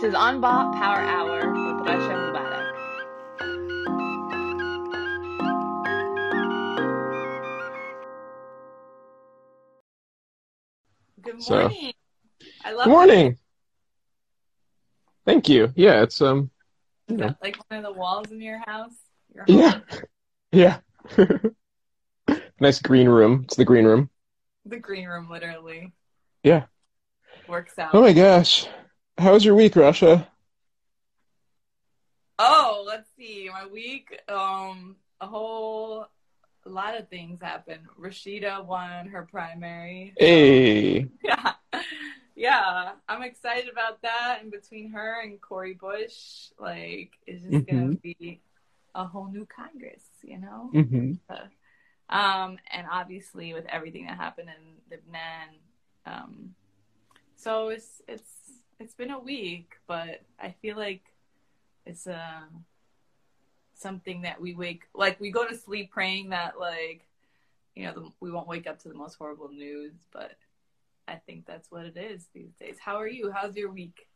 This is Unbought Power Hour with Rasha Mubarak. Good So- morning. I love Good morning. Thank you. Yeah, it's um Is Yeah. like one of the walls in your house? Your Yeah. yeah. nice green room. It's the green room. The green room, literally. Yeah. Works out. Oh my gosh. How was your week, Rasha? Oh, let's see. My week, um, a whole lot of things happened. Rashida won her primary. Hey. Yeah. Yeah. I'm excited about that. And between her and Cori Bush, like, it's just gonna be a whole new Congress, you know? Mm-hmm. um, and obviously with everything that happened in Lebanon. Um, so it's it's it's been a week, but I feel like it's uh, something that we wake like we go to sleep praying that like you know the, we won't wake up to the most horrible news, but I think that's what it is these days. How are you? How's your week?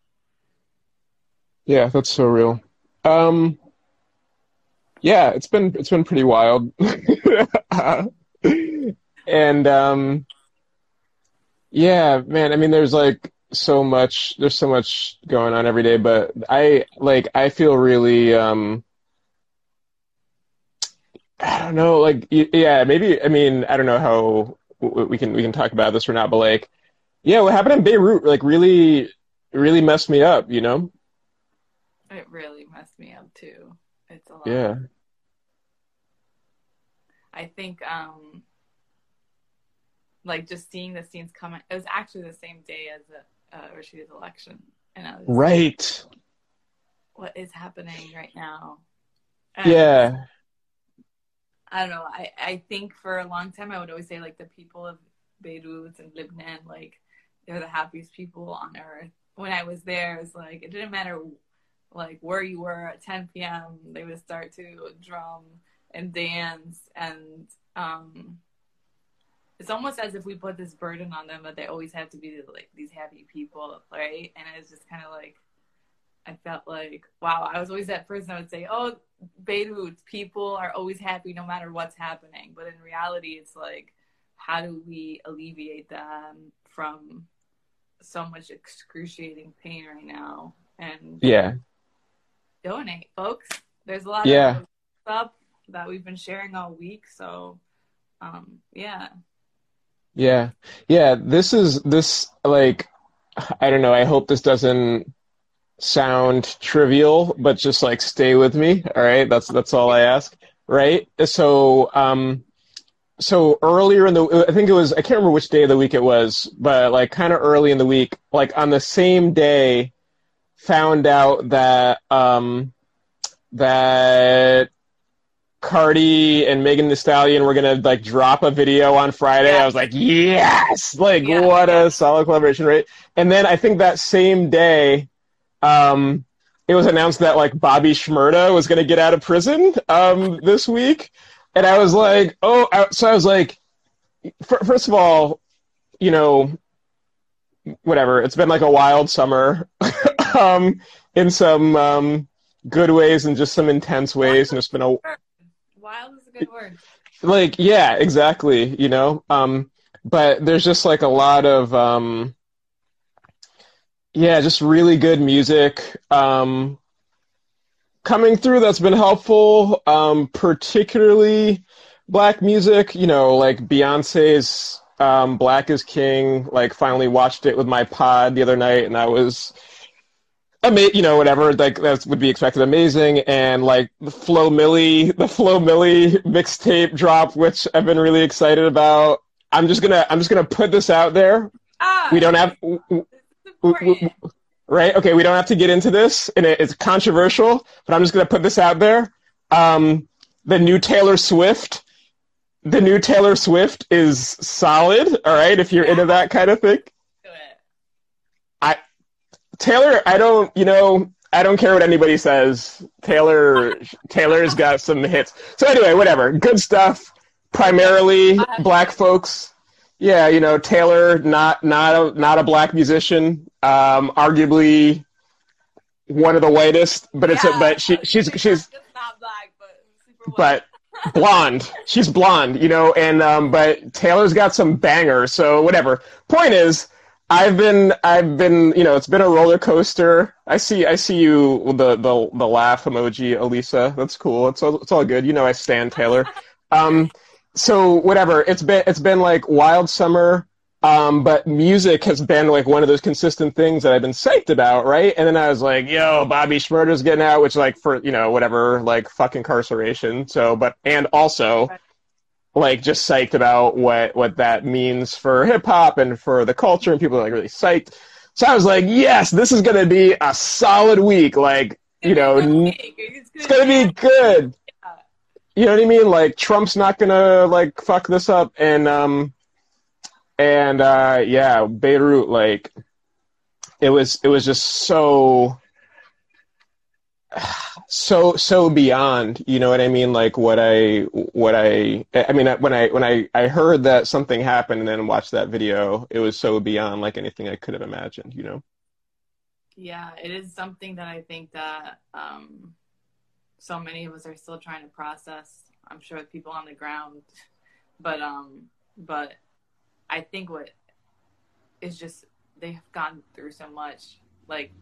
Yeah, that's so real. Um yeah, it's been it's been pretty wild. and um yeah, man, I mean there's like so much there's so much going on every day, but I like I feel really um I don't know, like yeah, maybe I mean I don't know how we can we can talk about this or not, but like yeah, what happened in Beirut like really really messed me up, you know? It really messed me up too. It's a lot. Yeah. I think um like just seeing the scenes coming it was actually the same day as the uh, Rashida's election and I was just like, Right. what is happening right now? And Yeah. I don't know. I, I think for a long time I would always say like the people of Beirut and Lebanon, like they're the happiest people on earth. When I was there, it's like it didn't matter like where you were at 10 p.m. They would start to drum and dance, and um, it's almost as if we put this burden on them that they always have to be like these happy people, right? And it's just kind of like I felt like wow. I was always that person that would say, "Oh, Beirut people are always happy no matter what's happening," but in reality, it's like how do we alleviate them from so much excruciating pain right now and Yeah. donate folks there's a lot Yeah. of stuff that we've been sharing all week so um yeah Yeah. Yeah. This is this like I don't know, I hope this doesn't sound trivial, but just like stay with me. All right. That's that's all I ask. Right. So um so earlier in the I think it was I can't remember which day of the week it was, but like kind of early in the week, like on the same day found out that um that Cardi and Megan Thee Stallion were gonna like drop a video on Friday. Yeah. I was like, yes, like Yeah, what yeah. a solid collaboration, right? And then I think that same day, um, it was announced that like Bobby Shmurda was gonna get out of prison um this week, and I was like, oh, I, so I was like, fir- first of all, you know, whatever. It's been like a wild summer, um, in some um good ways and just some intense ways, and it's been a wild is a good word. Like yeah exactly you know? Um but there's just like a lot of um yeah just really good music um coming through that's been helpful um particularly black music you know like beyonce's um black is king like finally watched it with my pod the other night and that was ama- you know, whatever, like that would be expected, amazing. And like the Flo Milli, the Flo Milli mixtape drop, which I've been really excited about. I'm just gonna, I'm just gonna put this out there. ah We don't have, this is important. right? Okay, we don't have to get into this, and it, it's controversial, but I'm just gonna put this out there. Um, the new Taylor Swift, the new Taylor Swift is solid. All right, if you're into that kind of thing. Taylor, I don't, you know, I don't care what anybody says. Taylor, Taylor's got some hits. So anyway, whatever. Good stuff. Primarily black folks. yeah, you know, Taylor, not not a not a black musician, um, arguably one of the whitest, but it's Yeah. a, but she she's she's not black, but super white. but blonde. She's blonde, you know, and um, but Taylor's got some bangers. So whatever. Point is, I've been I've been you know it's been a roller coaster. I see I see you with the the the laugh emoji, Elisa. That's cool. It's all it's all good. You know I stand Taylor. Um, so whatever. It's been it's been like wild summer. Um, but music has been like one of those consistent things that I've been psyched about, right? And then I was like, yo, Bobby Shmurda's getting out, which like for, you know, whatever, like fuck incarceration. So, but, and also like just psyched about what, what that means for hip hop and for the culture and people are like really psyched. So I was like, yes, this is going to be a solid week. Like, you know, it's going to be good. You know what I mean? Like Trump's not going to like fuck this up. And, um, and uh yeah beirut like it was it was just so so so beyond you know what i mean like what i what i i mean when i when i i heard that something happened and then watched that video it was so beyond like anything i could have imagined you know Yeah, it is something that I think that um, so many of us are still trying to process. I'm sure the people on the ground, but um, but I think what is just they have gone through so much, like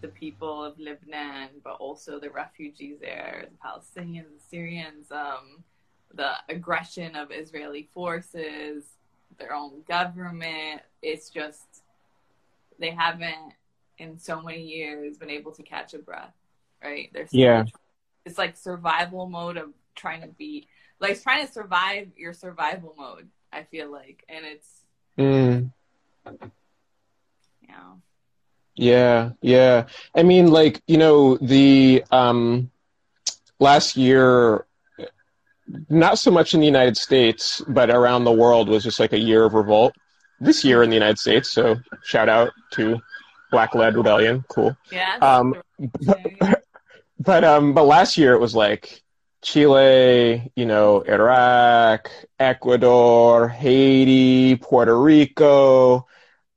the people of Lebanon, but also the refugees there, the Palestinians, the Syrians, um, the aggression of Israeli forces, their own government. It's just they haven't in so many years been able to catch a breath, right? There's Yeah. it's like survival mode of trying to be like trying to survive your survival mode. I feel like, and it's mm. you know Yeah, yeah. I mean, like, you know, the um, last year, not so much in the United States, but around the world was just like a year of revolt. This year in the United States, so shout out to Black Led Rebellion, cool. yeah. Um, But um, but last year it was like Chile, you know, Iraq, Ecuador, Haiti, Puerto Rico,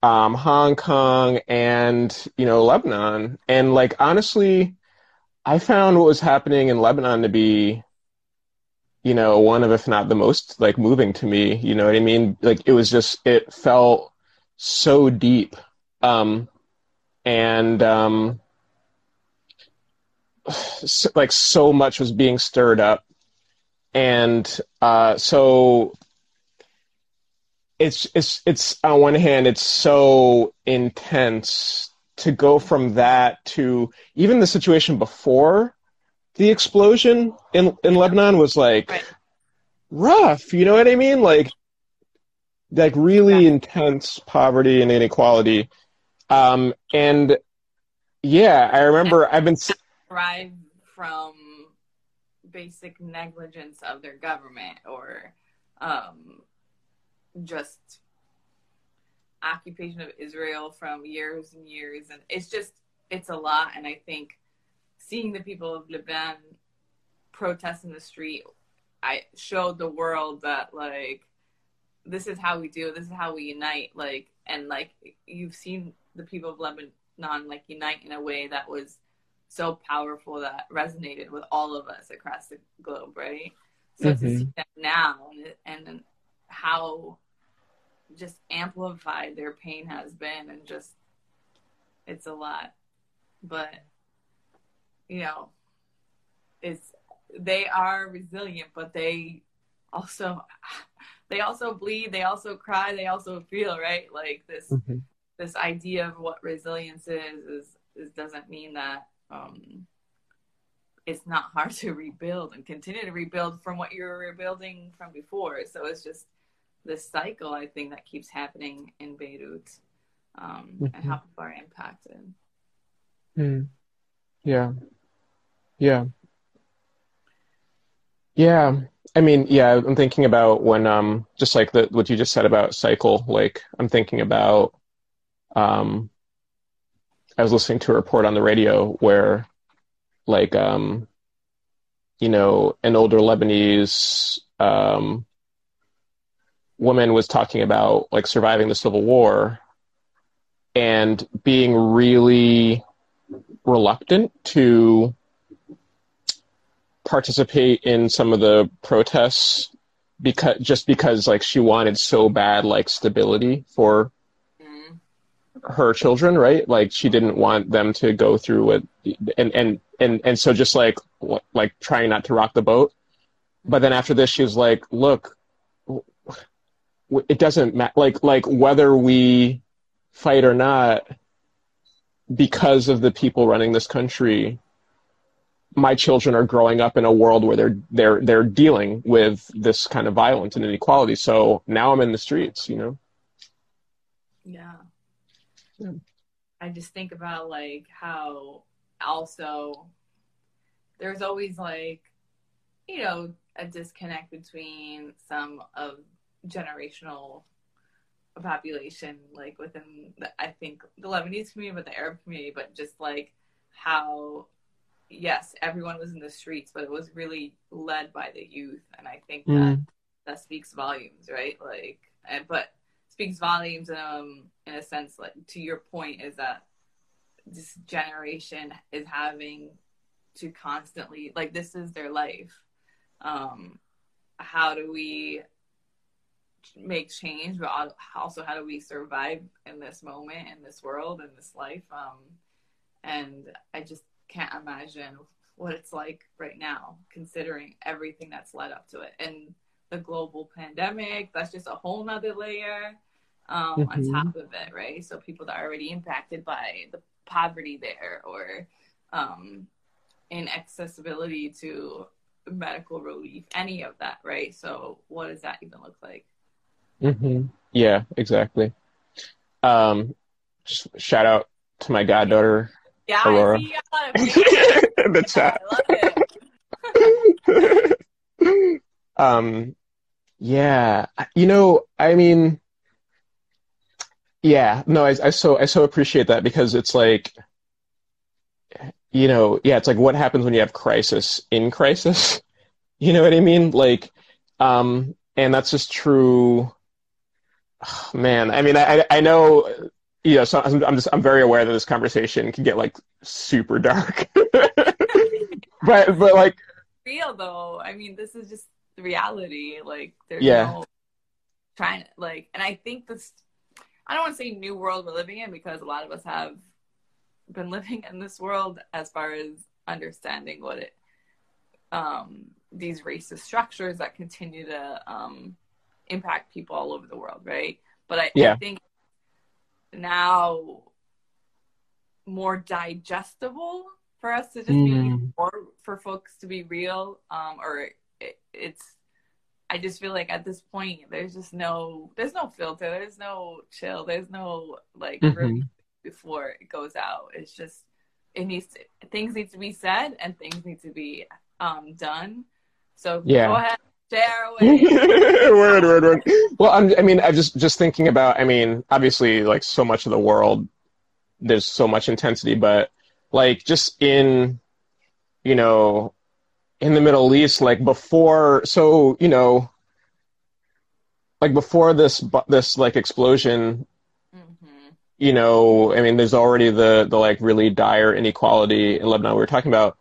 um, Hong Kong, and you know, Lebanon. And like honestly, I found what was happening in Lebanon to be, you know, one of if not the most like moving to me. You know what I mean? Like it was just it felt so deep. Um, and um so, like so much was being stirred up and uh so it's it's it's on one hand it's so intense to go from that to even the situation before the explosion in in Lebanon was like Right. rough you know what i mean like like really Yeah. intense poverty and inequality um and yeah i remember i've been s- from basic negligence of their government or um, just occupation of Israel from years and years. And it's just, it's a lot. And I think seeing the people of Lebanon protest in the street, I showed the world that, like, this is how we do. This is how we unite. Like, and like, you've seen the people of Lebanon, like, unite in a way that was so powerful that resonated with all of us across the globe, right? So to mm-hmm. see that now and, and how just amplified their pain has been, and just it's a lot. But you know, it's they are resilient, but they also they also bleed, they also cry, they also feel, right? Like this this idea of what resilience is is, is doesn't mean that um, it's not hard to rebuild and continue to rebuild from what you were rebuilding from before. So it's just this cycle, I think, that keeps happening in Beirut um, and how people are impacted. Hmm. Yeah. Yeah. Yeah. I mean, yeah, I'm thinking about when um just like the what you just said about cycle, like I'm thinking about um I was listening to a report on the radio where like um you know, an older Lebanese um woman was talking about like surviving the civil war and being really reluctant to participate in some of the protests because just because like she wanted so bad like stability for Mm. her children right like she didn't want them to go through what and and and and so just like like trying not to rock the boat but then after this she was like look it doesn't matter like like whether we fight or not because of the people running this country my children are growing up in a world where they're they're they're dealing with this kind of violence and inequality so now i'm in the streets you know Yeah. Yeah. I just think about like how also there's always like you know a disconnect between some of generational population like within the, I think the Lebanese community but the Arab community but just like how yes everyone was in the streets but it was really led by the youth and I think that Mm. that speaks volumes right like and but speaks volumes um in a sense like to your point is that this generation is having to constantly like this is their life um how do we make change but also how do we survive in this moment in this world in this life um and i just can't imagine what it's like right now considering everything that's led up to it. And the global pandemic that's just a whole nother layer um, Mhm. on top of it right? So people that are already impacted by the poverty there or um, inaccessibility to medical relief any of that right? So what does that even look like hmm Yeah, exactly. Um, shout out to my goddaughter yeah Aurora. i see a lot of in the chat. i love it um, yeah, you know, I mean, yeah, no, I, I so I so appreciate that because it's like, you know, yeah, it's like what happens when you have crisis in crisis. You know what I mean? Like, um, and that's just true. Man, I mean, I I know, you know, so I'm I'm just I'm very aware that this conversation can get like super dark, but but like real though. I mean, this is just the reality. Like, there's Yeah. no trying like, and I think this. I don't want to say new world we're living in because a lot of us have been living in this world as far as understanding what it, um, these racist structures that continue to um, impact people all over the world, right? But I, Yeah. I think now more digestible for us to just be Mm. or for folks to be real um or it, it's i just feel like at this point there's just no there's no filter there's no chill there's no like Mhm. review before it goes out it's just it needs to, things need to be said and things need to be um done so Yeah. go ahead away word, word, word. Well, I'm, I mean, I'm just just thinking about. I mean, obviously, like so much of the world, there's so much intensity, but like just in, you know, in the Middle East, like before, so you know, like before this this like explosion, hmm you know, I mean, there's already the the like really dire inequality in Lebanon we were talking about.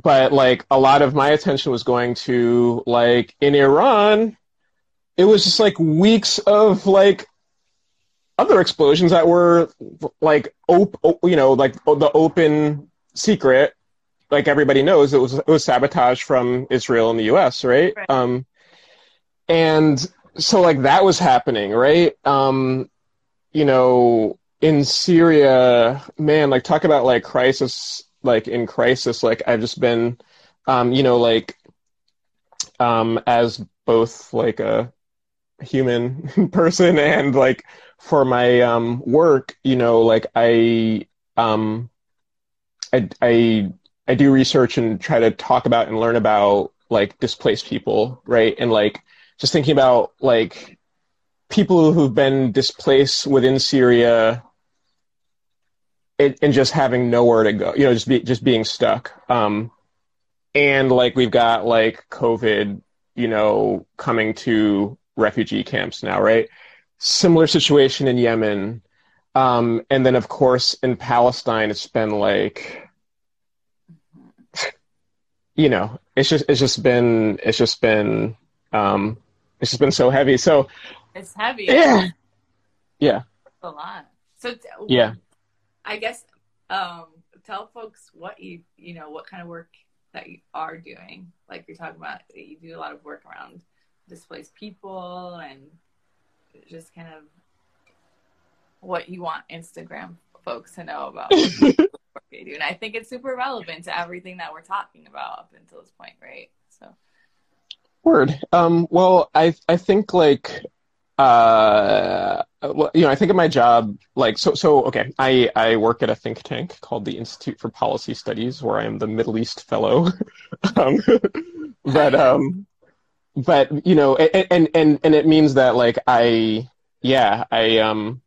But like a lot of my attention was going to like in Iran, it was just like weeks of like other explosions that were like op- op- you know, like the open secret. Like everybody knows, it was it was sabotage from Israel and the U.S. Right? Right. Um, and so like that was happening, right? Um, you know, in Syria, man, like talk about like crisis, like in crisis, like I've just been, um, you know, like, um, as both like a human person and like for my um work, you know, like I, um, I, I, I do research and try to talk about and learn about like displaced people, right? And like just thinking about like people who've been displaced within Syria and, and just having nowhere to go, you know, just be, just being stuck. Um, and like we've got like COVID, you know, coming to refugee camps now, right? Similar situation in Yemen. Um, and then, of course, in Palestine, it's been like, you know, it's just it's just been it's just been um, it's just been so heavy. So It's heavy. yeah, yeah, It's a lot. So yeah. I guess um, tell folks what you you know what kind of work that you are doing. Like you're talking about, you do a lot of work around displaced people and just kind of what you want Instagram folks to know about what you do. And I think it's super relevant to everything that we're talking about up until this point, right? So Word. Um, well, I I think like uh, well, you know, I think of my job like so. So okay, I I work at a think tank called the Institute for Policy Studies, where I am the Middle East Fellow. um, but um, but you know, and and and and it means that like I yeah I um.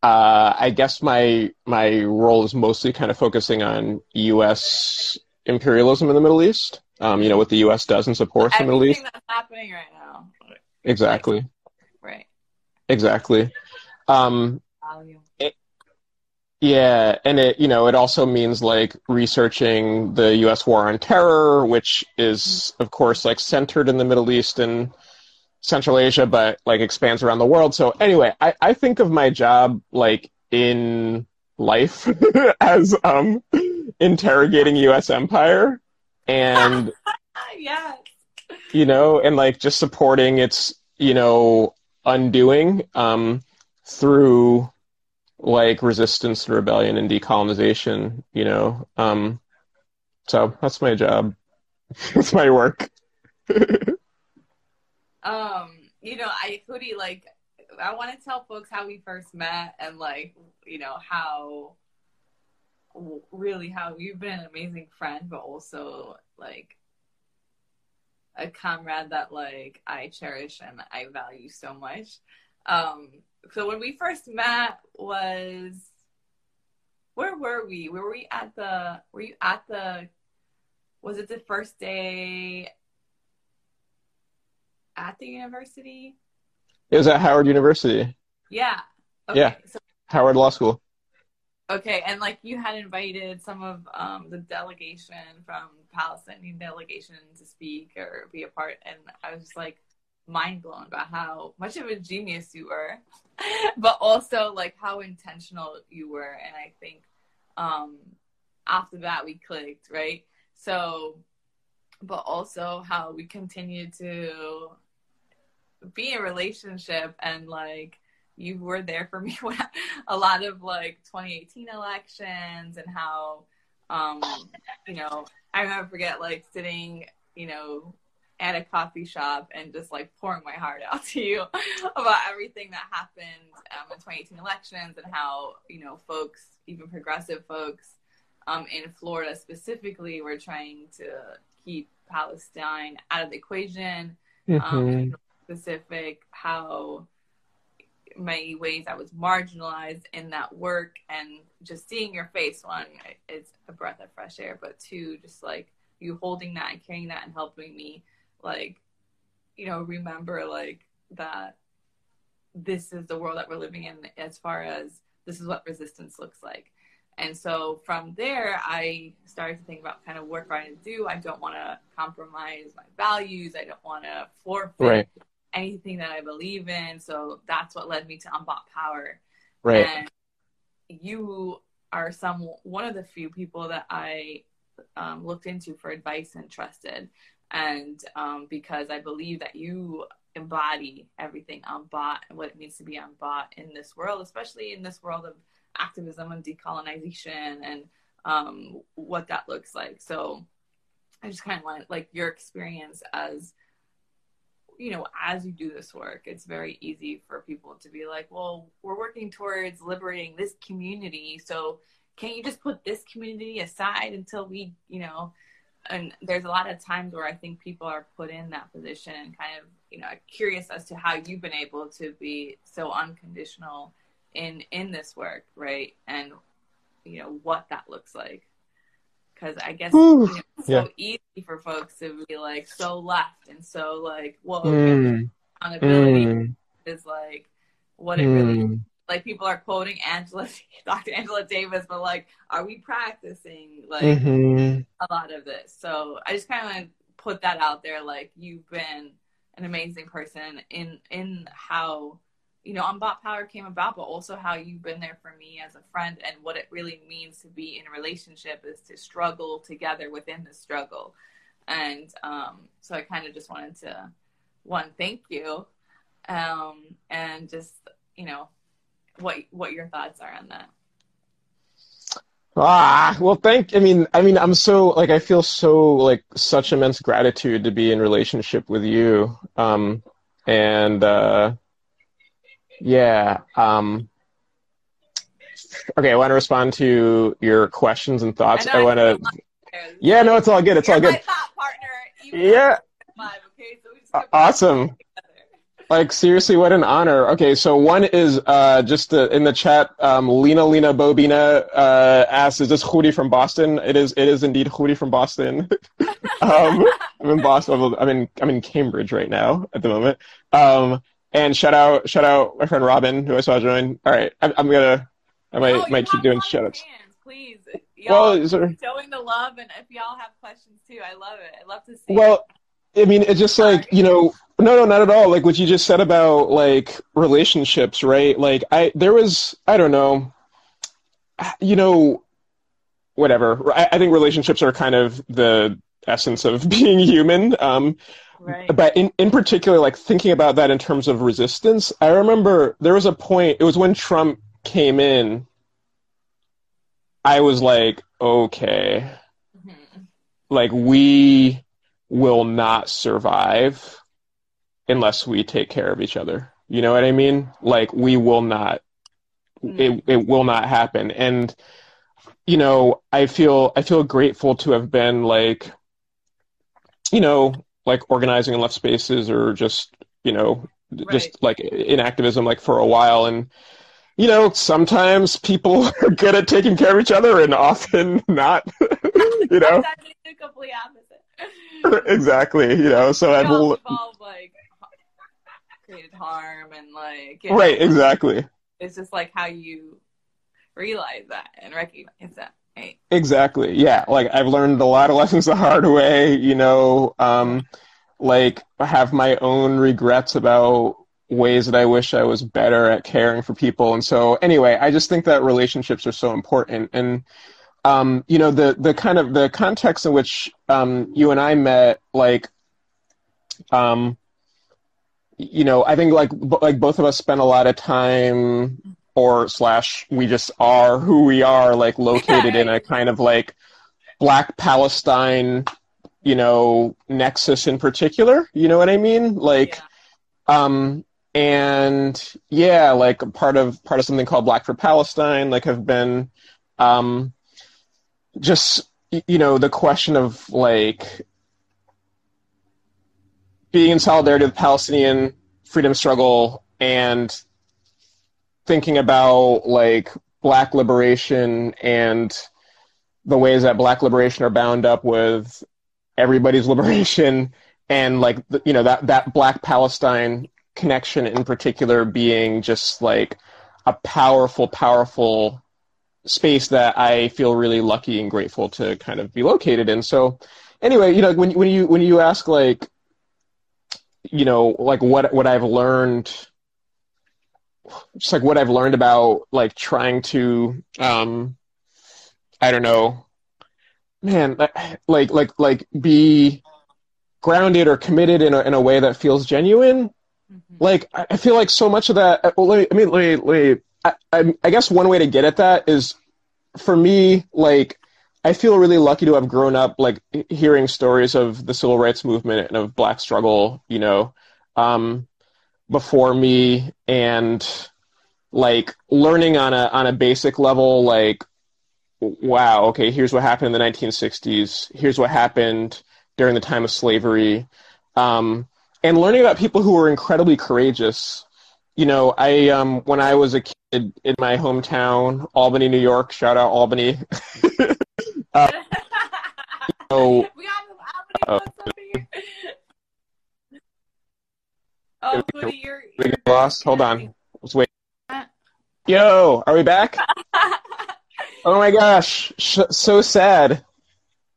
Uh, I guess my my role is mostly kind of focusing on U.S. imperialism in the Middle East. Um, you know what the U.S. does and supports in the Middle East. that's happening right now, Exactly, right? exactly. Um, Value. yeah, and it you know it also means like researching the U.S. war on terror, which is of course like centered in the Middle East and Central Asia, but like expands around the world. So anyway, I, I think of my job like in life as um interrogating U.S. empire and yes. You know, and like just supporting its, you know, undoing um, through like resistance and rebellion and decolonization, you know. Um, so that's my job. that's my work. Um, you know, I Hootie, like I want to tell folks how we first met and like, you know, how really how you've been an amazing friend, but also like a comrade that like I cherish and I value so much. Um, so when we first met was where were we? Were we at the were you at the was it the first day at the university? It was at Howard University, Yeah. Okay. Yeah. So Howard Law School. Okay, and like you had invited some of um, the delegation from Palestinian delegation to speak or be a part, and I was just like mind blown about how much of a genius you were, but also like how intentional you were, and I think um, after that we clicked, right? So, but also how we continued to be in relationship and like you were there for me when a lot of like 2018 elections and how um you know i never forget like sitting you know at a coffee shop and just like pouring my heart out to you about everything that happened um, in 2018 elections and how you know folks even progressive folks um, in florida specifically were trying to keep palestine out of the equation um, Mhm. specific how many ways I was marginalized in that work and just seeing your face one is a breath of fresh air but two just like you holding that and carrying that and helping me like you know remember like that this is the world that we're living in as far as this is what resistance looks like. And so from there i started to think about kind of work i do? I don't want to compromise my values. I don't want to forfeit Right. Anything that I believe in. So that's what led me to Unbought Power. Right. And you are some one of the few people that I um, looked into for advice and trusted, and um, because I believe that you embody everything unbought and what it means to be unbought in this world, especially in this world of activism and decolonization and um, what that looks like. So I just kind of want like your experience as you know, as you do this work, it's very easy for people to be like, well, we're working towards liberating this community. So can't you just put this community aside until we, you know, and there's a lot of times where I think people are put in that position and kind of, you know, curious as to how you've been able to be so unconditional in in this work, right? And you know what that looks like. Because I guess Whew. you know, it's Yeah. so easy for folks to be like so left and so like, whoa, Mm, accountability mm, is like what it really mm. like. People are quoting Angela, Dr. Angela Davis, but like, are we practicing like Mhm. a lot of this? So I just kind of want to put that out there. Like, you've been an amazing person in in how you know Unbought Power came about, but also how you've been there for me as a friend and what it really means to be in a relationship is to struggle together within the struggle. And um, so I kind of just wanted to one thank you, um, and just you know what what your thoughts are on that. Ah, well, thank. I mean, I mean, I'm so like I feel so like such immense gratitude to be in relationship with you. Um, and uh, yeah. Um, okay, I want to respond to your questions and thoughts. know I want to. Yeah, no, it's all good. It's You're all my good. thought partner. Yeah. Five, okay, so we just kept awesome. Like seriously, what an honor. Okay, so one is uh, just uh in the chat. Um, Lena Lena Bobina uh, asks, "Is this Hudi from Boston?" It is. It is indeed Hudi from Boston. um, I'm in Boston. I'm in. I'm in Cambridge right now at the moment. Um, and shout out, shout out my friend Robin, who I saw join. All right, I'm, I'm gonna. I might No, might keep doing shout outs. Please, Well, y'all is there- showing the love, and if y'all have questions too, I love it. I love to see. Well, I mean, it's just like, you know, no, no, not at all. Like what you just said about like relationships, right? Like I, there was, I don't know, you know, whatever. I, I think relationships are kind of the essence of being human. Um, right. but in, in particular, like thinking about that in terms of resistance, I remember there was a point, it was when Trump came in, I was like, okay, Mhm. like we will not survive unless we take care of each other. You know what I mean? Like we will not it it will not happen. And you know, I feel I feel grateful to have been like you know, like organizing in left spaces or just, you know, just like in activism like for a while and you know, sometimes people are good at taking care of each other and often not. you know? Sometimes they complete opposite. exactly. You know, so I've l- like created harm and like you know, right, exactly. It's just like how you realize that and recognize that. Right. Exactly. Yeah. Like I've learned a lot of lessons the hard way, you know, um, like I have my own regrets about ways that I wish I was better at caring for people. And so anyway, I just think that relationships are so important. And, um, you know, the, the kind of the context in which, um, you and I met, like, um, you know, I think like, b- like both of us spent a lot of time or slash we just are who we are like located in a kind of like black palestine you know nexus in particular you know what i mean like Yeah. um and yeah like part of part of something called black for palestine like have been um just you know the question of like being in solidarity with the palestinian freedom struggle and thinking about like black liberation and the ways that black liberation are bound up with everybody's liberation and like you know that that black palestine connection in particular being just like a powerful powerful space that i feel really lucky and grateful to kind of be located in. So anyway you know when when you when you ask like you know like what what i've learned just like what I've learned about like trying to um I don't know. Man like like like be grounded or committed in a in a way that feels genuine. Mhm. like I feel like so much of that well let me, I mean let me, let me I, I I guess one way to get at that is for me like I feel really lucky to have grown up like hearing stories of the civil rights movement and of black struggle you know? Um before me and like learning on a on a basic level like wow okay here's what happened in the 1960s here's what happened during the time of slavery. Um, and learning about people who were incredibly courageous. You know i um, when i was a kid in my hometown albany new york shout out albany. Know, we got Albany. Oh. Oh, Woody, you're, you're lost. Hold on. Let's wait. Yo, are we back? Oh my gosh, Sh- so sad,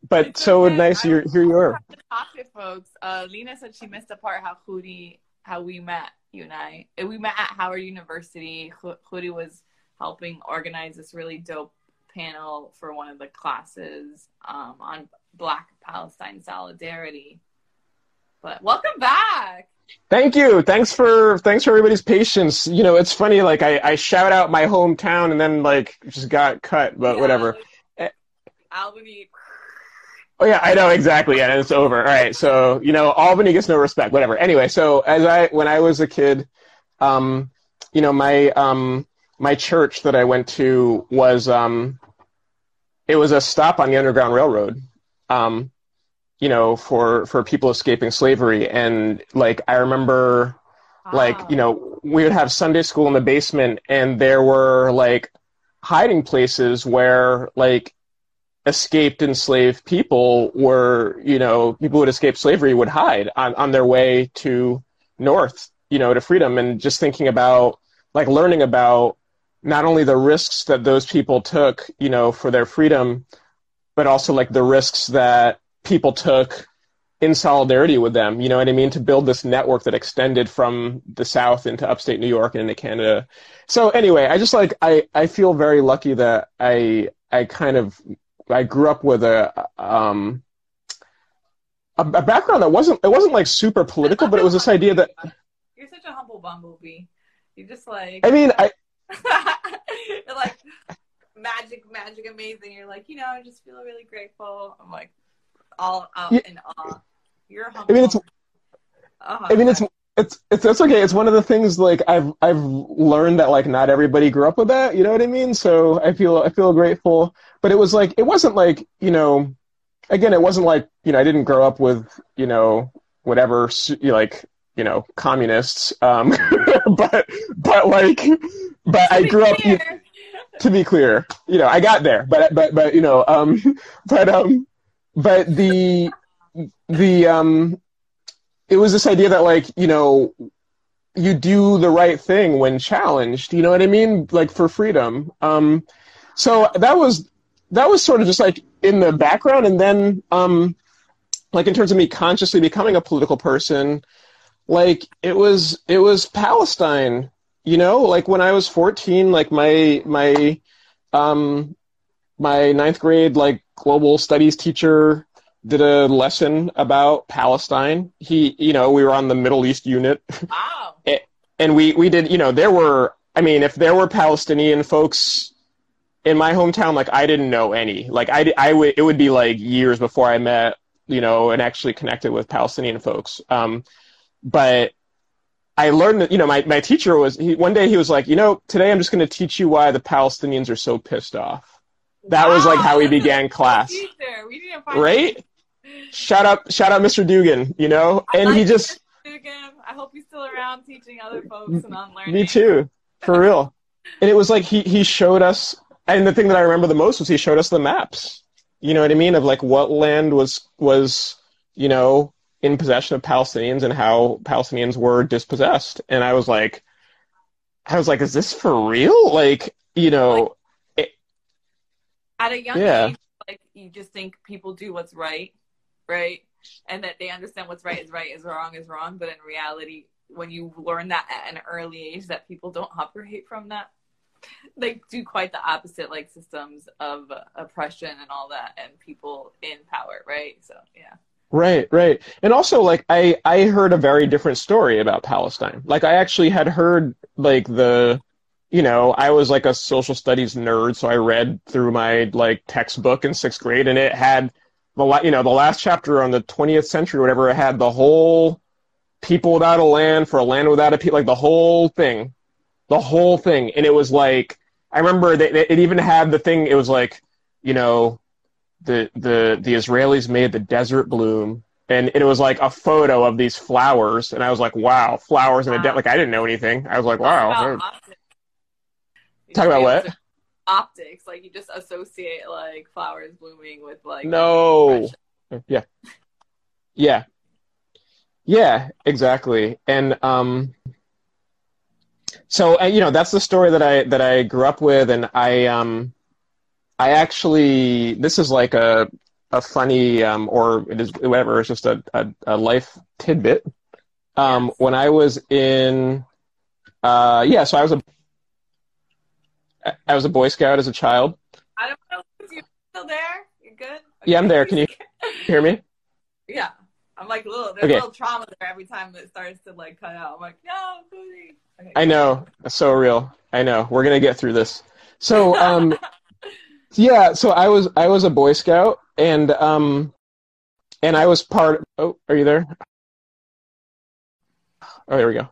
but It's so okay. nice. You're here. You are. Talk to folks. Uh, Lena said she missed the part how Hootie, how we met, you and I. We met at Howard University. Ho- Hootie was helping organize this really dope panel for one of the classes um, on Black Palestine solidarity. But welcome back. Thank you. Thanks for thanks for everybody's patience. You know, it's funny. Like I, I shout out my hometown and then like just got cut, but Yeah, whatever. Albany. Oh yeah, I know exactly. Yeah, and it's over. All right. So you know, Albany gets no respect. Whatever. Anyway, so as I when I was a kid, um, you know, my um my church that I went to was um, it was a stop on the Underground Railroad. Um, you know, for for people escaping slavery, and like I remember like ah. you know we would have sunday school in the basement and there were like hiding places where like escaped enslaved people were you know people who had escaped slavery would hide on, on their way to north you know to freedom. And just thinking about like learning about not only the risks that those people took you know for their freedom but also like the risks that people took in solidarity with them. You know what I mean? To build this network that extended from the South into upstate New York and into Canada. So anyway, I just like I I feel very lucky that I I kind of I grew up with a um a, a background that wasn't it wasn't like super political, but it was this idea that You're such a humble bumblebee. You're just like I mean I You're like magic, magic, amazing. You're like, you know, I just feel really grateful. I'm like all out Yeah. in awe. You're humble. I mean it's Oh, I mean, it's it's it's that's okay. It's one of the things like I've I've learned that like not everybody grew up with that. You know what I mean? So I feel I feel grateful. But it was like it wasn't like you know, again, it wasn't like you know I didn't grow up with you know whatever s- you know, like you know communists. Um, but but like but I grew up. You, to be clear, you know, I got there, but but but you know, um, but um, but the the um, it was this idea that like you know, you do the right thing when challenged. You know what I mean? Like for freedom. Um, so that was that was sort of just like in the background, and then um, like in terms of me consciously becoming a political person, like it was it was Palestine you know like when i was 14 like my my um my ninth grade like global studies teacher did a lesson about palestine he you know we were on the middle east unit Wow. and we we did you know there were i mean if there were palestinian folks in my hometown like i didn't know any like i i would it would be like years before i met you know and actually connected with palestinian folks um but I learned that, you know, my, my teacher was, he, one day he was like, you know, today I'm just going to teach you why the Palestinians are so pissed off. That was like how we Wow, began class. We Right? Shout out, shout out Mr. Dugan, you know? I And like he just, Dugan. I hope he's still around teaching other folks and on learning. me too, for real. And it was like he, he showed us, and the thing that I remember the most was he showed us the maps. You know what I mean? Of like what land was, was, you know, in possession of Palestinians and how Palestinians were dispossessed. And I was like, I was like, is this for real? Like, you know, At a young Yeah. age, like you just think people do what's right, right? And that they understand what's right is right, is wrong is wrong. But in reality, when you learn that at an early age, that people don't operate from that, they do quite the opposite, like systems of oppression and all that, and people in power, right? So yeah. Right, right. And also like I I heard a very different story about Palestine. Like I actually had heard like the you know, I was like a social studies nerd, so I read through my like textbook in 6th grade and it had the la- you know, the last chapter on the 20th century whatever it had the whole people without a land for a land without a people like the whole thing. The whole thing and it was like I remember that it even had the thing it was like, you know, the the the Israelis made the desert bloom, and it was like a photo of these flowers, and I was like, wow, flowers in a desert. Like I didn't know anything. I was like, Talk wow. About optics. You Talk about what? Optics, like you just associate like flowers blooming with like No, oppression. Yeah. Yeah. Yeah, exactly. And um so uh, you know, that's the story that I that I grew up with and I um I actually this is like a a funny um or it is whatever, it's just a a, a life tidbit. Um Yes. when I was in uh yeah, so I was a I was a Boy Scout as a child. I don't know if you're still there. You're good. Yeah, I'm there. Can you hear me? Yeah. I'm like a little. There's Okay. a little trauma there every time it starts to like cut out. I'm like, no, Booty. Okay. I know. That's so real. I know. We're gonna get through this. So um yeah, so I was I was a Boy Scout and um and I was part oh, are you there? Oh there we go.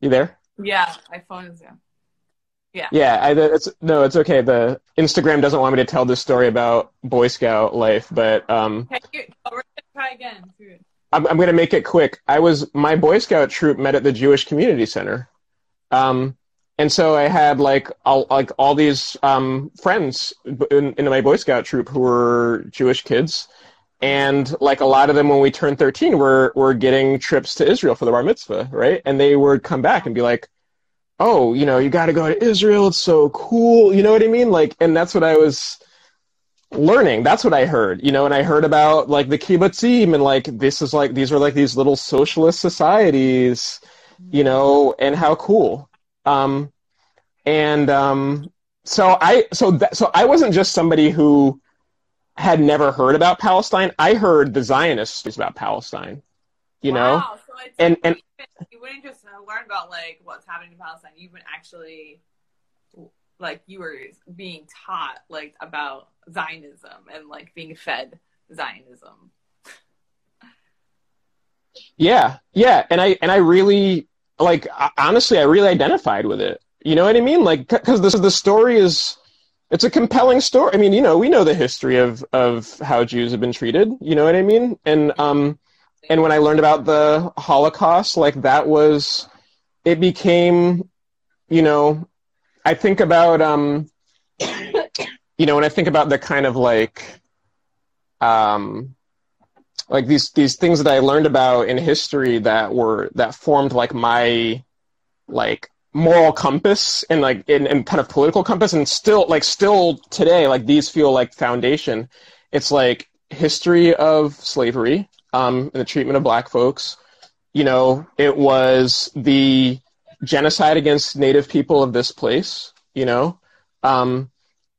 You there? yeah, my phone is there. Yeah, I it's no, it's okay. The Instagram doesn't want me to tell this story about Boy Scout life, but um Okay, oh, we're gonna try again. I'm, I'm going to make it quick. I was my Boy Scout troop met at the Jewish Community Center, um, and so I had like all like all these um, friends in, in my Boy Scout troop who were Jewish kids, and like a lot of them when we turned 13 were were getting trips to Israel for the bar mitzvah, right? And they would come back and be like, "Oh, you know, you got to go to Israel. It's so cool." You know what I mean? Like, and that's what I was learning. That's what I heard, you know, and I heard about like the kibbutzim and like this is like these are like these little socialist societies, you know, and how cool. Um, and um, so I so that, so I wasn't just somebody who had never heard about Palestine. I heard the Zionists about Palestine, you know. So And- like, and- you, wouldn't- just learn about like what's happening in Palestine. You would actually like you were being taught like about Zionism and like being fed Zionism. Yeah, yeah, and I and I really like I- honestly, I really identified with it. You know what I mean? Like because this the story is it's a compelling story. I mean, you know, we know the history of of how Jews have been treated. You know what I mean? And um and when I learned about the Holocaust, like that was it became, you know, I think about um you know, when I think about the kind of like um like these these things that I learned about in history that were that formed like my like moral compass and like in, and kind of political compass and still like still today like these feel like foundation. It's like history of slavery um and the treatment of black folks you know it was the genocide against native people of this place you know um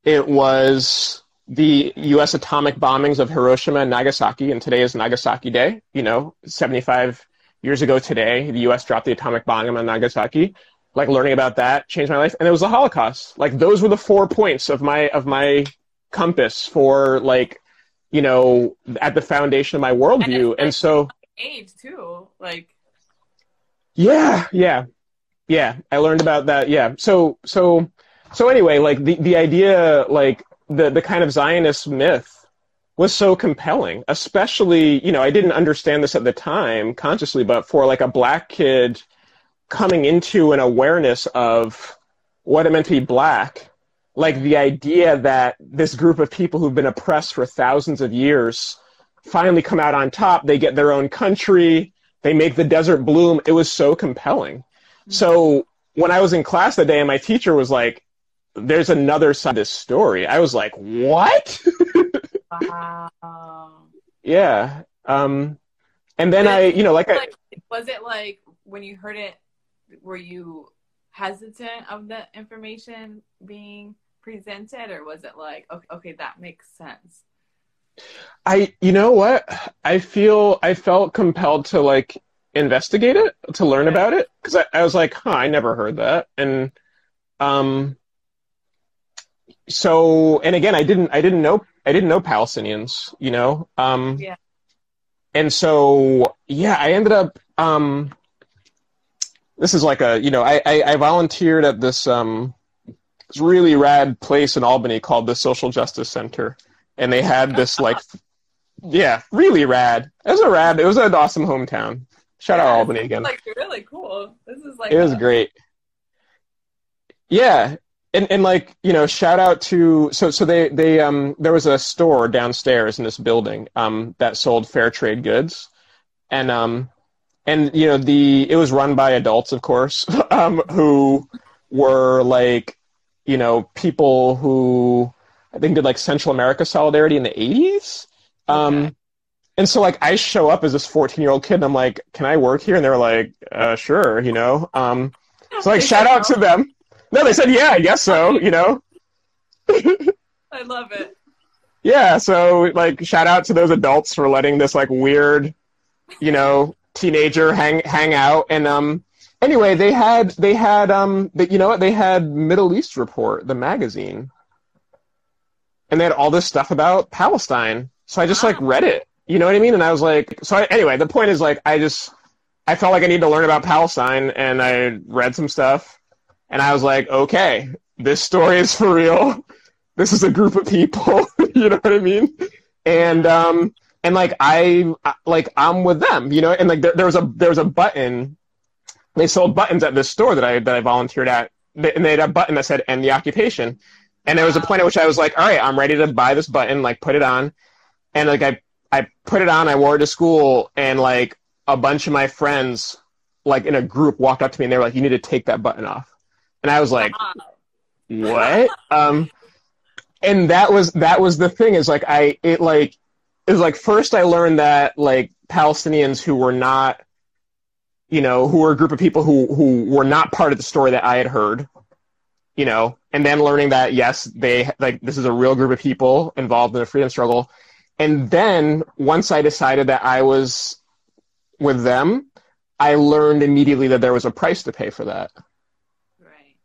it was the U.S. atomic bombings of Hiroshima and Nagasaki, and today is Nagasaki Day. You know, 75 years ago today, the U.S. dropped the atomic bomb on Nagasaki. Like learning about that changed my life, and it was the Holocaust. Like those were the four points of my of my compass for like, you know, at the foundation of my worldview. it's- And so, Age too, like yeah, yeah, yeah. I learned about that. Yeah. So, so, so anyway, like the the idea, like the the kind of Zionist myth was so compelling, especially, you know, I didn't understand this at the time consciously, but for like a black kid coming into an awareness of what it meant to be black, like the idea that this group of people who've been oppressed for thousands of years finally come out on top, they get their own country, they make the desert bloom. It was so compelling. So when I was in class that day and my teacher was like, there's another side to this story, I was like, what? wow. yeah. Um, and then I, you know, like I, like, was it like when you heard it were you hesitant of the information being presented or was it like okay, okay that makes sense I, you know what? I feel, I felt compelled to like investigate it, to learn about it, because I, I was like, huh, I never heard that. And, um, so, and again, I didn't, I didn't know, I didn't know Palestinians, you know? Um, Yeah. and so, yeah, I ended up, um, this is like a, you know, I, I, I volunteered at this, um, this really rad place in Albany called the Social Justice Center. And they had this like yeah, really rad. It was a rad. It was an awesome hometown. Shout out Albany again. like really cool this is like It was a- great. Yeah, and, and like you know shout out to so so they they um there was a store downstairs in this building um that sold fair trade goods and um and you know the it was run by adults of course um who were like you know people who i think did like central america solidarity in the 80s um Okay. and so like i show up as this 14 year old kid and i'm like can i work here? And they're like uh sure you know? Um so like shout out to them. No they said yeah i guess so you know? I love it. Yeah, so like shout out to those adults for letting this like weird, you know, teenager hang hang out. And um anyway, they had they had um they, you know what? They had Middle East Report, the magazine. And they had all this stuff about Palestine. So I just like read it. You know what I mean? And I was like so I, anyway, the point is like I just I felt like I needed to learn about Palestine and I read some stuff and I was like, okay, this story is for real this is a group of people you know what i mean and um and like i I- like i'm with them you know and like there, there was a there was a button they sold buttons at this store that i that i volunteered at. And they had a button that said end the occupation. And there was a point at which i was like all right i'm ready to buy this button like put it on. And like i i put it on i wore it to school and like a bunch of my friends like in a group walked up to me and they were like you need to take that button off. And i was like what? Um and that was that was the thing is like i it like it was like first i learned that like palestinians who were not you know who were a group of people who who were not part of the story that i had heard you know and then learning that yes they like this is a real group of people involved in the freedom struggle and then once i decided that i was with them i learned immediately that there was a price to pay for that Right.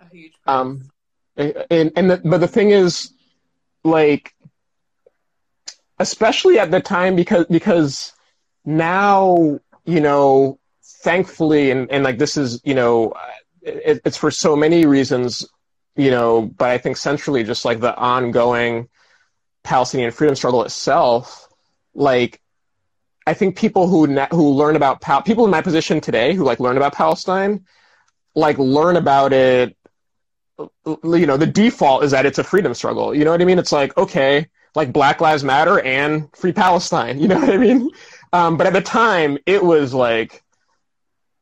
A huge price. um and and the, but the thing is like especially at the time because because now you know thankfully and and like this is you know it, it's for so many reasons you know but i think centrally just like the ongoing palestinian freedom struggle itself like i think people who na- who learn about people in my position today who like learn about palestine like learn about it you know the default is that it's a freedom struggle you know what i mean? It's like okay like black lives matter and free palestine you know what i mean? Um, but at the time it was like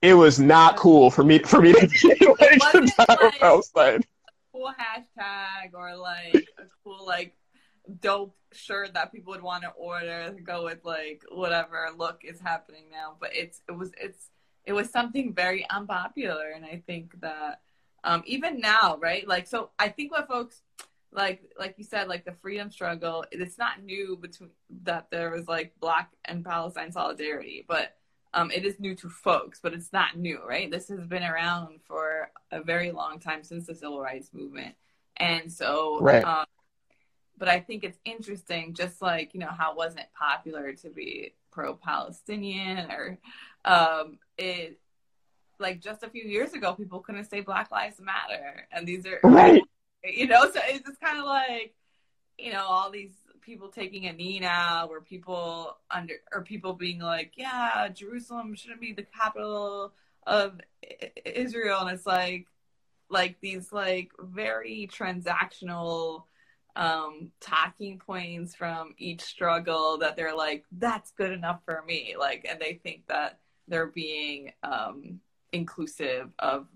it was not cool for me for me to be like like- cool hashtag or like a cool like dope shirt that people would want to order to go with like whatever look is happening now. But it's it was it's it was something very unpopular, and I think that um, even now, right? Like so, I think what folks like like you said, like the freedom struggle, it's not new between that there was like Black and Palestine solidarity, but um, it is new to folks, but it's not new, right? This has been around for a very long time since the civil rights movement, and so, Right. um, but I think it's interesting, just like you know how wasn't it popular to be pro-Palestinian or um, it. Like just a few years ago, people couldn't say Black Lives Matter, and these are Right. you know. So it's just kind of like you know all these people taking a knee now, or people under or people being like, yeah, Jerusalem shouldn't be the capital of Israel, and it's like like these like very transactional um talking points from each struggle that they're like that's good enough for me. Like and they think that they're being um inclusive of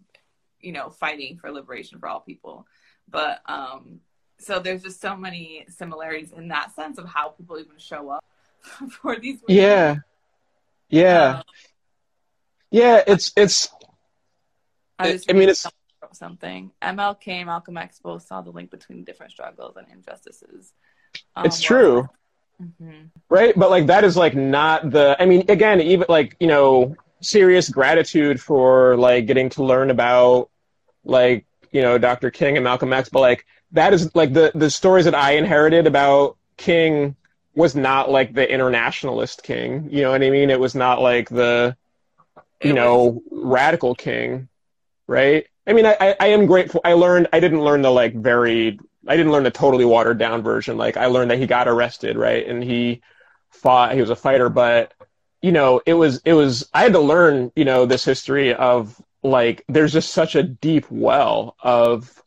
you know fighting for liberation for all people. But um so there's just so many similarities in that sense of how people even show up for these yeah. Yeah. Um, yeah it's it's I, I mean, it's- something. MLK, Malcolm X both saw the link between different struggles and injustices. Um, it's true. hmm right? But like that is like not the i mean again even like you know serious gratitude for like getting to learn about like you know dr king and malcolm x but like that is like the the stories that i inherited about king was not like the internationalist king you know what i mean? It was not like the you know radical king right? I mean I i am grateful i learned i didn't learn the like very i didn't learn the totally watered down version. Like i learned that he got arrested right? And he fought he was a fighter but you know it was it was i had to learn you know this history of like there's just such a deep well of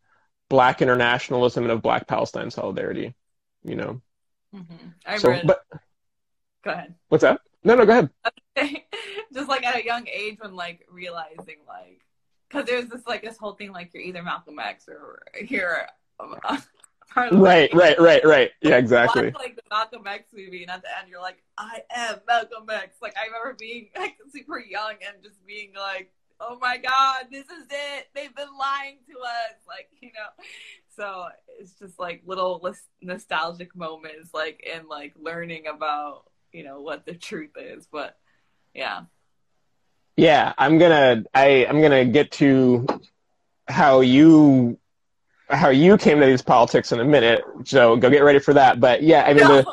black internationalism and of black Palestine solidarity. You know. Mm-hmm. I So, read. but Go ahead. what's that? No, no, go ahead. just like at a young age when like realizing like because there's this like this whole thing like you're either Malcolm X or you're uh, part Right, right, right, right. Yeah, exactly. Watch, like the Malcolm X movie, and at the end you're like, I am Malcolm X. Like I remember being like super young and just being like, oh my god, this is it. They've been lying to us. Like you know. So it's just like little nostalgic moments, like in like learning about you know what the truth is. But yeah, Yeah, I'm gonna I I'm gonna get to how you how you came to these politics in a minute. So go get ready for that. But yeah, I mean the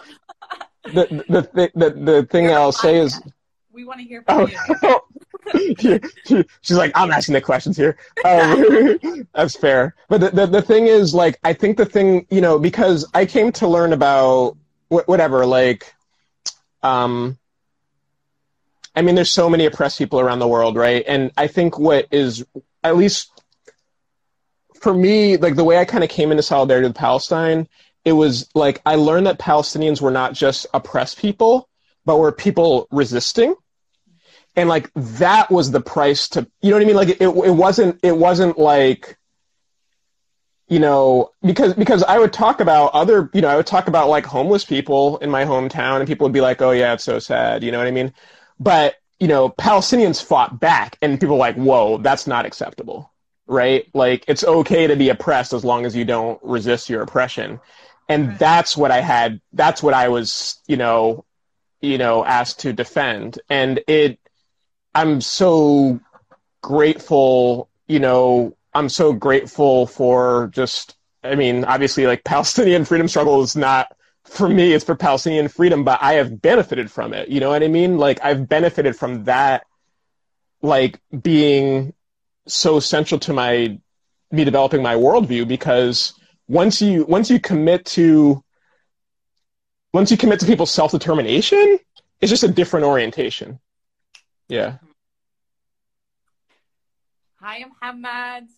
the the the, the, the thing I'll say is we want to hear from oh, you. she- she- she's like I'm asking the questions here. Um, that's fair. But the, the the thing is like I think the thing you know because I came to learn about wh- whatever like um I mean, there's so many oppressed people around the world, right? And I think what is, at least for me, like the way I kind of came into solidarity with Palestine, it was like I learned that Palestinians were not just oppressed people, but were people resisting. And like that was the price to, you know what I mean? Like it, it wasn't, it wasn't like, you know, because because I would talk about other, you know, I would talk about like homeless people in my hometown, and people would be like, "Oh yeah, it's so sad," you know what I mean? But you know, Palestinians fought back, and people were like, "Whoa, that's not acceptable." Right? Like it's okay to be oppressed as long as you don't resist your oppression. And Right. that's what I had that's what I was, you know, you know, asked to defend. And it I'm so grateful, you know, I'm so grateful for just I mean, obviously like Palestinian freedom struggle is not for me, it's for Palestinian freedom, but I have benefited from it. You know what I mean? Like I've benefited from that like being so central to my me developing my worldview because once you once you commit to once you commit to people's self determination, it's just a different orientation. Yeah. Hi, I'm Hamad.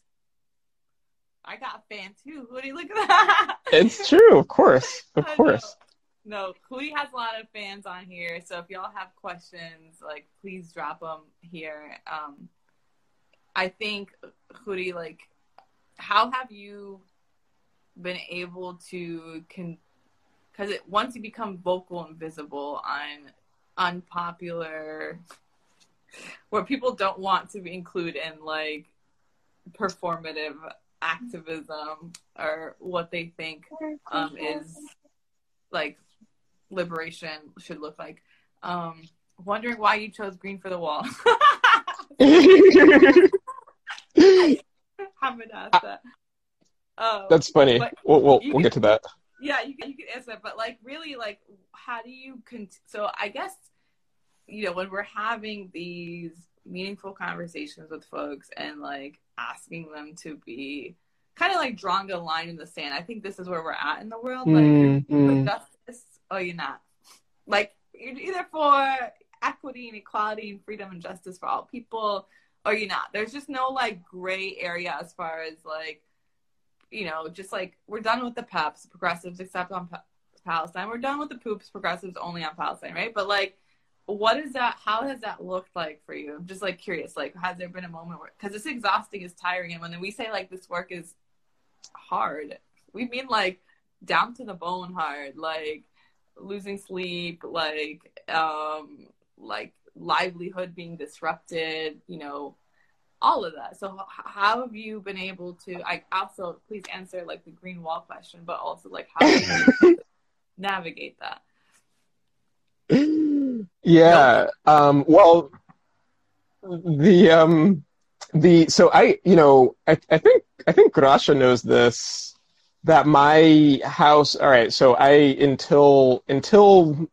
I got a fan too. Hootie, look at that. It's true, of course. Of course. No, Hootie has a lot of fans on here, so if y'all have questions, like please drop them here. Um, I think Hootie, like, how have you been able to con? Because it once you become vocal and visible on unpopular, where people don't want to be included in like performative activism or what they think um, is like liberation should look like. Um, wondering why you chose green for the wall. Hamid asked that. Um, That's funny. We'll we'll, we'll get to that. yeah, you can, you can answer that, but like really, like how do you con? So I guess you know when we're having these meaningful conversations with folks and like asking them to be kind of like drawing a line in the sand. I think this is where we're at in the world. Like Mm, you're mm. justice or you're not. Like you're either for equity and equality and freedom and justice for all people or you're not. There's just no like gray area as far as like you know, just like we're done with the peps, progressives except on Pa- Palestine. We're done with the poops, progressives only on Palestine, right? But like, what is that? How has that looked like for you? I'm just like curious. Like, has there been a moment where because it's exhausting, it's tiring, and when we say like this work is hard, we mean like down to the bone hard, like losing sleep, like um, like livelihood being disrupted, you know, all of that. So how have you been able to? I also please answer like the green wall question, but also like how do you navigate that? Yeah. Um, well, the um, the so I you know I I think I think Rasha knows this that my house. All right. So I until until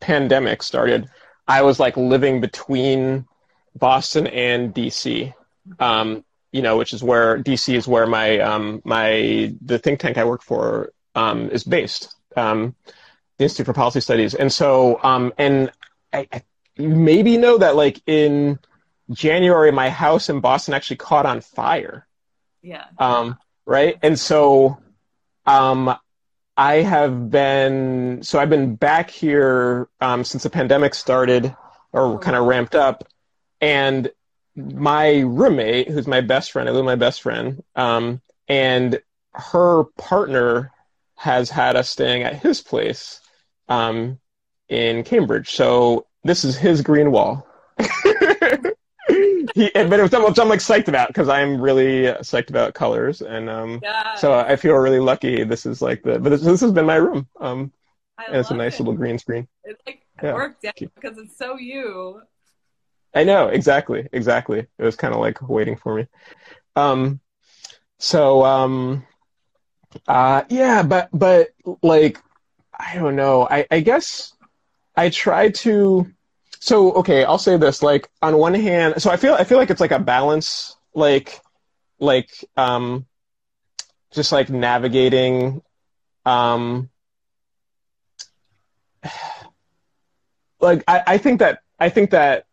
pandemic started, I was like living between Boston and DC. Um, you know, which is where DC is where my um my the think tank I work for um is based. Um, the Institute for Policy Studies. And so, um, and I, I you maybe know that like in January, my house in Boston actually caught on fire. Yeah. Um, right? And so, um, I have been so I've been back here um, since the pandemic started or kind of ramped up, and my roommate, who's my best friend, I live with my best friend, um, and her partner has had us staying at his place um, in Cambridge. So this is his green wall. he, but it was something I'm like psyched about because I'm really psyched about colors, and um, Yeah. so I feel really lucky. This is like the, but this, this has been my room, um, I and it's a nice it. little green screen. It like Yeah. worked out because it's so you. I know exactly, exactly. It was kind of like waiting for me. Um, so um, uh, yeah, but but like I don't know. I I guess I try to. So okay, I'll say this. Like on one hand, so I feel I feel like it's like a balance. Like like um, just like navigating um. Like I, I think that I think that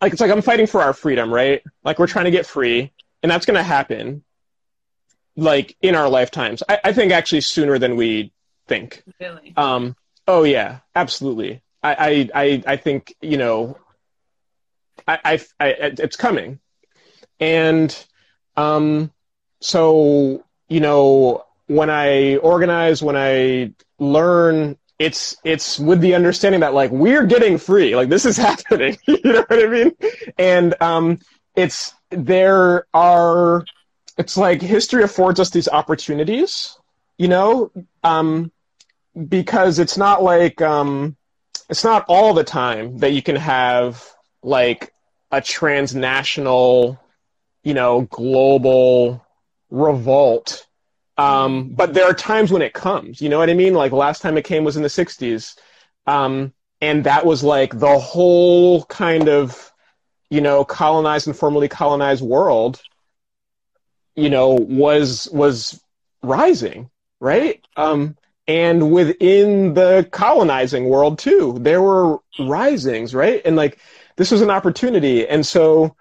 like it's like I'm fighting for our freedom, right? Like we're trying to get free, and that's going to happen, like in our lifetimes. I, I think actually sooner than we think. Really. Um, oh yeah, absolutely. I, I, I, I think you know, I, I, I, it's coming, and um, so you know, when I organize, when I learn, it's it's with the understanding that like we're getting free, like this is happening. you know what I mean? And um, it's there are, it's like history affords us these opportunities, you know, um, because it's not like um, it's not all the time that you can have like a transnational, you know, global revolt. Um, but there are times when it comes, you know what I mean? Like last time it came was in the 60s. Um, and that was like the whole kind of, you know, colonized and formerly colonized world, you know, was, was rising, right? Um, and within the colonizing world too, there were risings, right? And like, this was an opportunity. And so,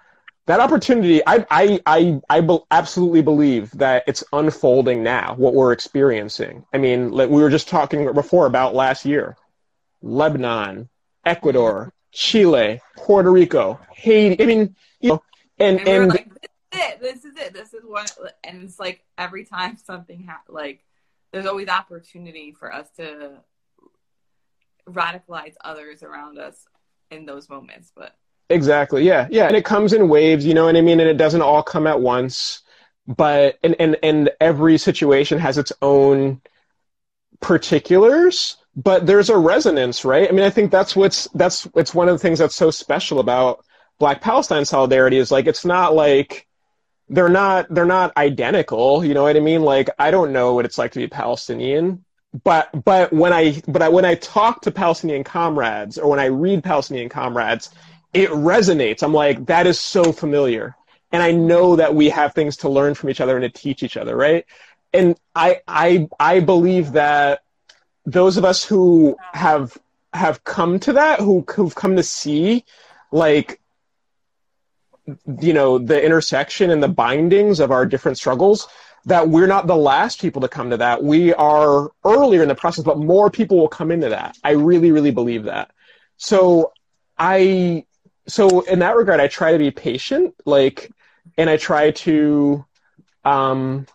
that opportunity, I, I, I, I be- absolutely believe that it's unfolding now, what we're experiencing. I mean, like we were just talking before about last year Lebanon, Ecuador, Chile, Puerto Rico, Haiti. I mean, you know, and, And, and like, this is it. This is it. This is what. And it's like every time something ha- like there's always opportunity for us to radicalize others around us in those moments. But Exactly. Yeah. Yeah. And it comes in waves, you know what I mean? And it doesn't all come at once. But and and, and every situation has its own particulars, but there's a resonance, right? I mean, I think that's what's that's it's one of the things that's so special about Black Palestine solidarity is like it's not like they're not they're not identical, you know what I mean? Like I don't know what it's like to be Palestinian, but but when I but I, when I talk to Palestinian comrades or when I read Palestinian comrades, it resonates. I'm like, that is so familiar. And I know that we have things to learn from each other and to teach each other, right? And I I I believe that those of us who have have come to that, who who've come to see like you know, the intersection and the bindings of our different struggles, that we're not the last people to come to that. We are earlier in the process, but more people will come into that. I really, really believe that. So I so in that regard, I try to be patient, like, and I try to, um,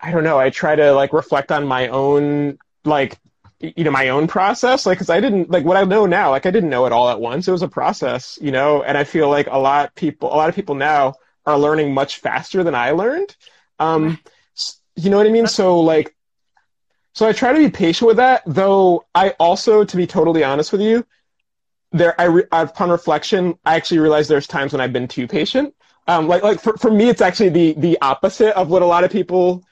I don't know, I try to like reflect on my own, like, you know, my own process, like, cause I didn't, like, what I know now, like, I didn't know it all at once. It was a process, you know, and I feel like a lot people, a lot of people now are learning much faster than I learned. Um, you know what I mean? So like, so I try to be patient with that, though I also, to be totally honest with you, there I re- upon reflection, I actually realize there's times when I've been too patient. Um, like like for, for me, it's actually the the opposite of what a lot of people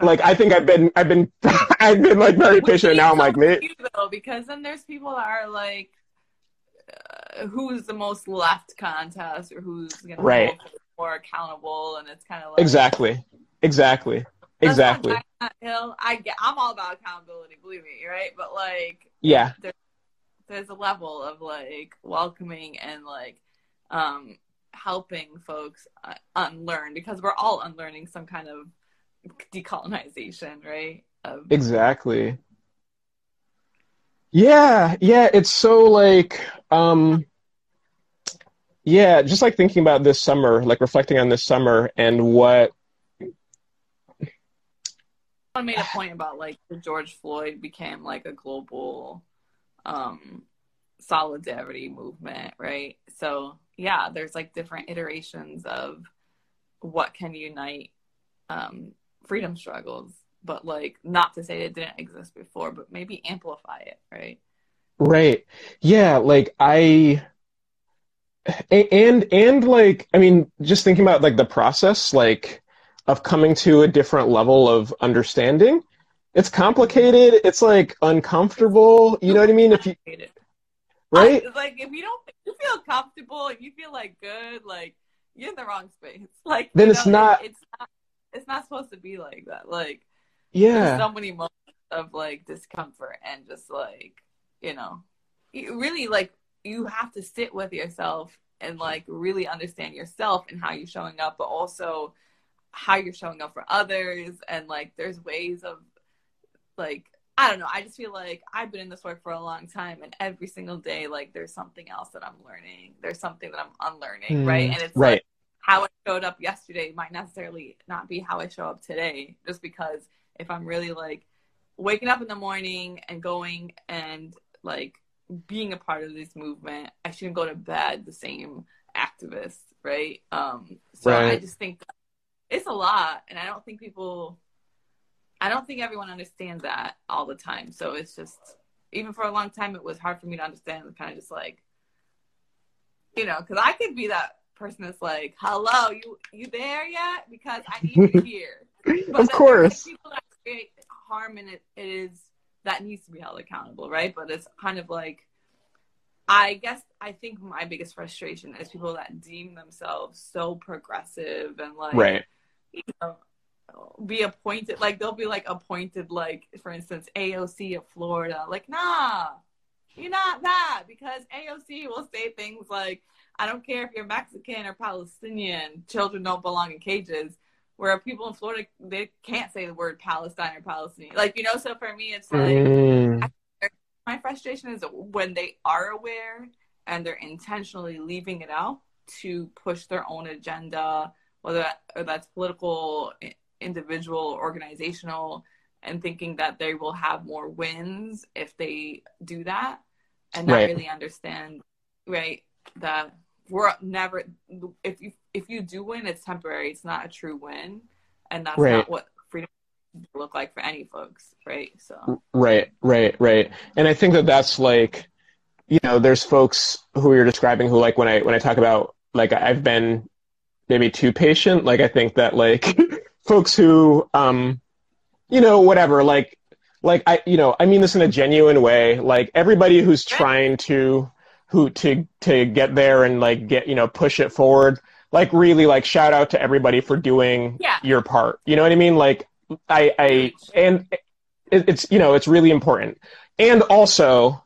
like. I think I've been I've been I've been like very patient, and now I'm like, mate, though, because then there's people that are like, uh, who's the most left contest or who's gonna Right. more accountable, and it's kind of like exactly, exactly, exactly, I'm dying on that hill. I get, I'm all about accountability, believe me, right? But like, yeah, there's a level of like welcoming and like um helping folks uh, unlearn because we're all unlearning some kind of decolonization, right? Of- Exactly. Yeah, yeah, it's so like um yeah, just like thinking about this summer, like reflecting on this summer and what Someone made a point about like the George Floyd became like a global um solidarity movement, right? So yeah, there's like different iterations of what can unite um freedom struggles, but like not to say it didn't exist before, but maybe amplify it, right? Right. Yeah, like I and and like I mean just thinking about like the process like of coming to a different level of understanding. It's complicated, it's like uncomfortable, you know what I mean? If you right? I- like if you don't if you feel comfortable, if you feel like good, like you're in the wrong space. Like Then it's know, not- it- it's not it's not supposed to be like that. Like Yeah. so many moments of like discomfort and just like you know really like you have to sit with yourself and like really understand yourself and how you're showing up but also how you're showing up for others and like there's ways of like I don't know. I just feel like I've been in this work for a long time, and every single day, like there's something else that I'm learning. There's something that I'm unlearning, Mm, right? And it's right. like how I showed up yesterday might necessarily not be how I show up today, just because if I'm really like waking up in the morning and going and like being a part of this movement, I shouldn't go to bed the same activist, right? Um, so I just think it's a lot, and I don't think people, I don't think everyone understands that all the time. So it's just even for a long time, it was hard for me to understand. Kind of just like, you know, because I could be that person that's like, "Hello, you you there yet?" Because I need you here. But Of course. people that create harm and it, it is that needs to be held accountable, right? But it's kind of like I guess I think my biggest frustration is people that deem themselves so progressive and like Right. you know, be appointed like they'll be like appointed like for instance AOC of Florida. Like, nah, you're not that because AOC will say things like, I don't care if you're Mexican or Palestinian, children don't belong in cages. Where people in Florida they can't say the word Palestine or Palestinian. Like, you know, so for me it's like Mm, my frustration is when they are aware and they're intentionally leaving it out to push their own agenda, whether that, or that's political, individual, organizational, and thinking that they will have more wins if they do that, and not Right. really understand, right? That we're never if you if you do win, it's temporary. It's not a true win, and that's Right. not what freedom look like for any folks, right? So. Right, right, right. And I think that that's like, you know, there's folks who you're describing who like when I when I talk about like I've been maybe too patient. Like I think that like folks who um, you know, whatever, like like I you know, I mean this in a genuine way. Like everybody who's trying to who to to get there and like get you know push it forward. Like really like shout out to everybody for doing Yeah. your part. You know what I mean? Like I I and it, it's you know it's really important and also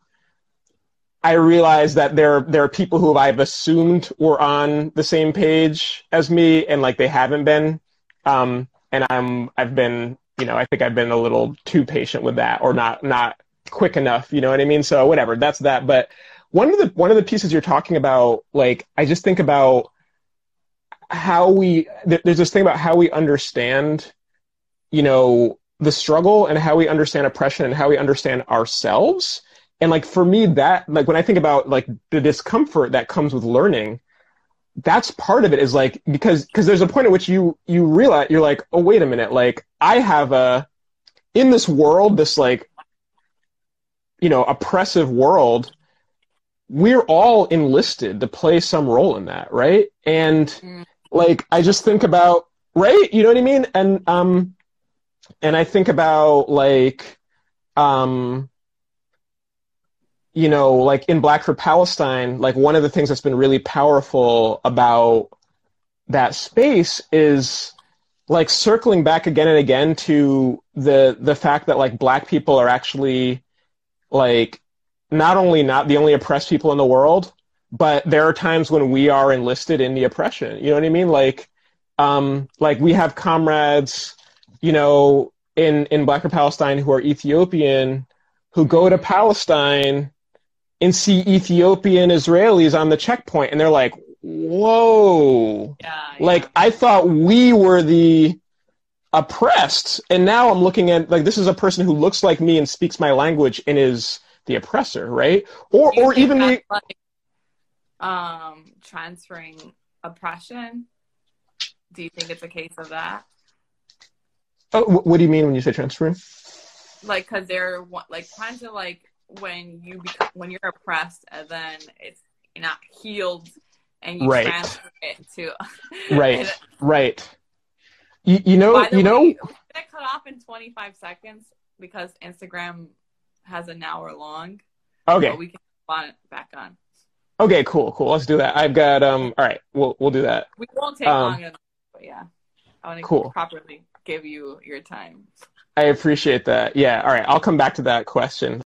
i realize that there there are people who i've assumed were on the same page as me and like they haven't been um and i'm i've been you know i think i've been a little too patient with that or not not quick enough you know what i mean so whatever that's that but one of the one of the pieces you're talking about like i just think about how we there- there's this thing about how we understand you know the struggle and how we understand oppression and how we understand ourselves. And like for me that like when i think about like the discomfort that comes with learning that's part of it is like because because there's a point at which you you realize you're like oh wait a minute like i have a in this world this like you know oppressive world we're all enlisted to play some role in that right? And Mm. like i just think about right? You know what i mean? And um and I think about like, um, you know, like in Black for Palestine, like one of the things that's been really powerful about that space is like circling back again and again to the the fact that like Black people are actually like not only not the only oppressed people in the world, but there are times when we are enlisted in the oppression. You know what I mean? Like, um, like we have comrades, you know, in in Black Palestine who are Ethiopian, who go to Palestine and see Ethiopian Israelis on the checkpoint, and they're like, "Whoa!" Yeah, Like. I thought we were the oppressed, and now I'm looking at like this is a person who looks like me and speaks my language and is the oppressor, right? Or or even the like, um transferring oppression. Do you think it's a case of that? oh, wh- what do you mean when you say transferring? Like, cause they're like kind of like when you become, when you're oppressed and then it's not healed and you Right. transfer it to Right, right. You, you know, you know. way, we get cut off in 25 seconds because Instagram has an hour long. Okay, But we can spawn it back on. okay, cool, cool. Let's do that. I've got um. All right, we'll we'll do that. We won't take Um, long enough, but yeah, I want to Cool. properly give you your time. I appreciate that. Yeah. All right, I'll come back to that question.